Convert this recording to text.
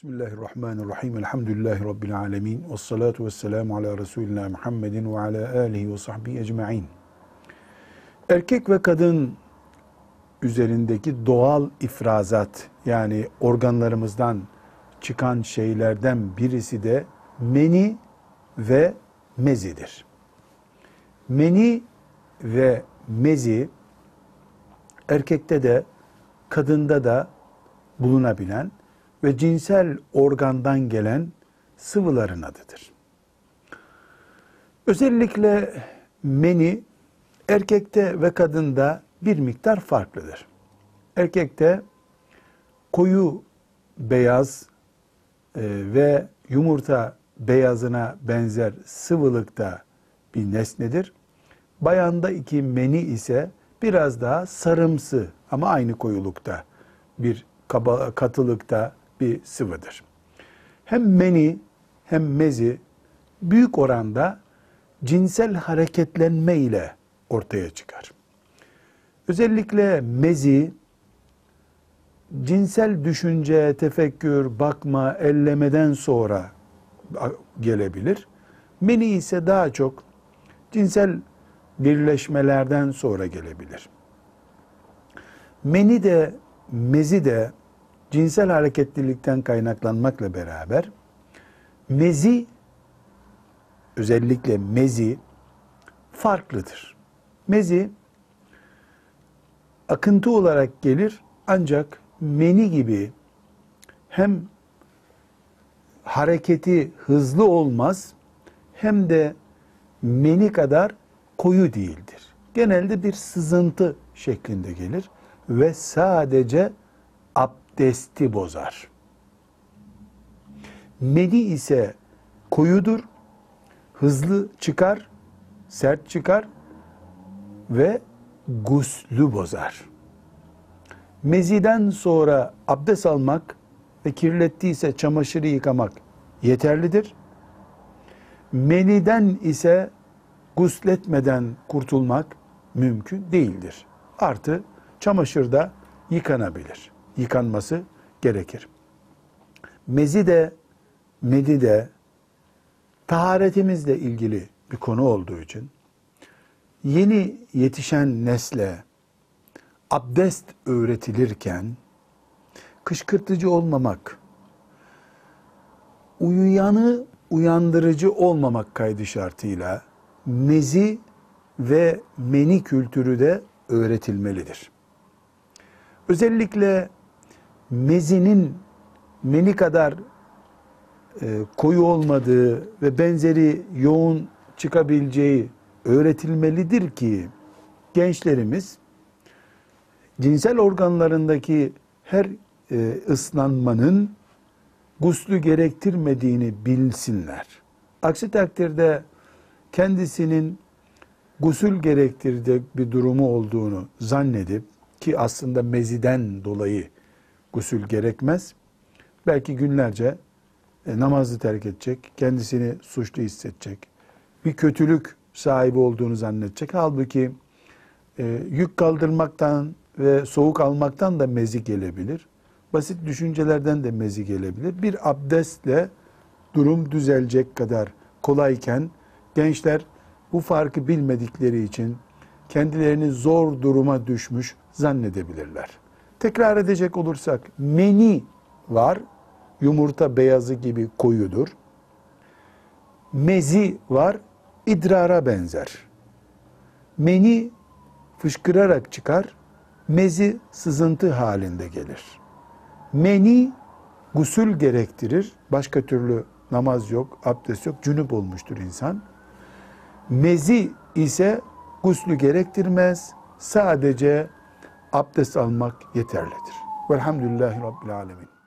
Bismillahirrahmanirrahim. Elhamdülillahi Rabbil alemin. Ve salatu ve selamu ala Resulina Muhammedin ve ala alihi ve sahbihi ecma'in. Erkek ve kadın üzerindeki doğal ifrazat yani organlarımızdan çıkan şeylerden birisi de meni ve mezidir. Meni ve mezi erkekte de kadında da bulunabilen ve cinsel organdan gelen sıvıların adıdır. Özellikle meni erkekte ve kadında bir miktar farklıdır. Erkekte koyu beyaz e, ve yumurta beyazına benzer sıvılıkta bir nesnedir. Bayanda iki meni ise biraz daha sarımsı ama aynı koyulukta bir katılıkta bir sıvıdır. Hem meni hem mezi büyük oranda cinsel hareketlenme ile ortaya çıkar. Özellikle mezi cinsel düşünce, tefekkür, bakma, ellemeden sonra gelebilir. Meni ise daha çok cinsel birleşmelerden sonra gelebilir. Meni de mezi de cinsel hareketlilikten kaynaklanmakla beraber mezi özellikle mezi farklıdır. Mezi akıntı olarak gelir ancak meni gibi hem hareketi hızlı olmaz hem de meni kadar koyu değildir. Genelde bir sızıntı şeklinde gelir ve sadece abdesti bozar. Meni ise koyudur, hızlı çıkar, sert çıkar ve guslü bozar. Meziden sonra abdest almak ve kirlettiyse çamaşırı yıkamak yeterlidir. Meniden ise gusletmeden kurtulmak mümkün değildir. Artı çamaşırda yıkanabilir. Yıkanması gerekir. Mezi de, medi de taharetimizle ilgili bir konu olduğu için yeni yetişen nesle abdest öğretilirken kışkırtıcı olmamak, uyuyanı uyandırıcı olmamak kaydı şartıyla mezi ve meni kültürü de öğretilmelidir. Özellikle mezinin meni kadar e, koyu olmadığı ve benzeri yoğun çıkabileceği öğretilmelidir ki gençlerimiz cinsel organlarındaki her e, ıslanmanın guslü gerektirmediğini bilsinler. Aksi takdirde kendisinin gusül gerektirecek bir durumu olduğunu zannedip ki aslında meziden dolayı gusül gerekmez. Belki günlerce e, namazı terk edecek, kendisini suçlu hissedecek, bir kötülük sahibi olduğunu zannedecek. Halbuki e, yük kaldırmaktan ve soğuk almaktan da mezi gelebilir. Basit düşüncelerden de mezi gelebilir. Bir abdestle durum düzelecek kadar kolayken gençler bu farkı bilmedikleri için kendilerini zor duruma düşmüş zannedebilirler. Tekrar edecek olursak meni var. Yumurta beyazı gibi koyudur. Mezi var. idrara benzer. Meni fışkırarak çıkar. Mezi sızıntı halinde gelir. Meni gusül gerektirir. Başka türlü namaz yok, abdest yok, cünüp olmuştur insan. Mezi ise guslü gerektirmez. Sadece abdest almak yeterlidir. Velhamdülillahi Rabbil Alemin.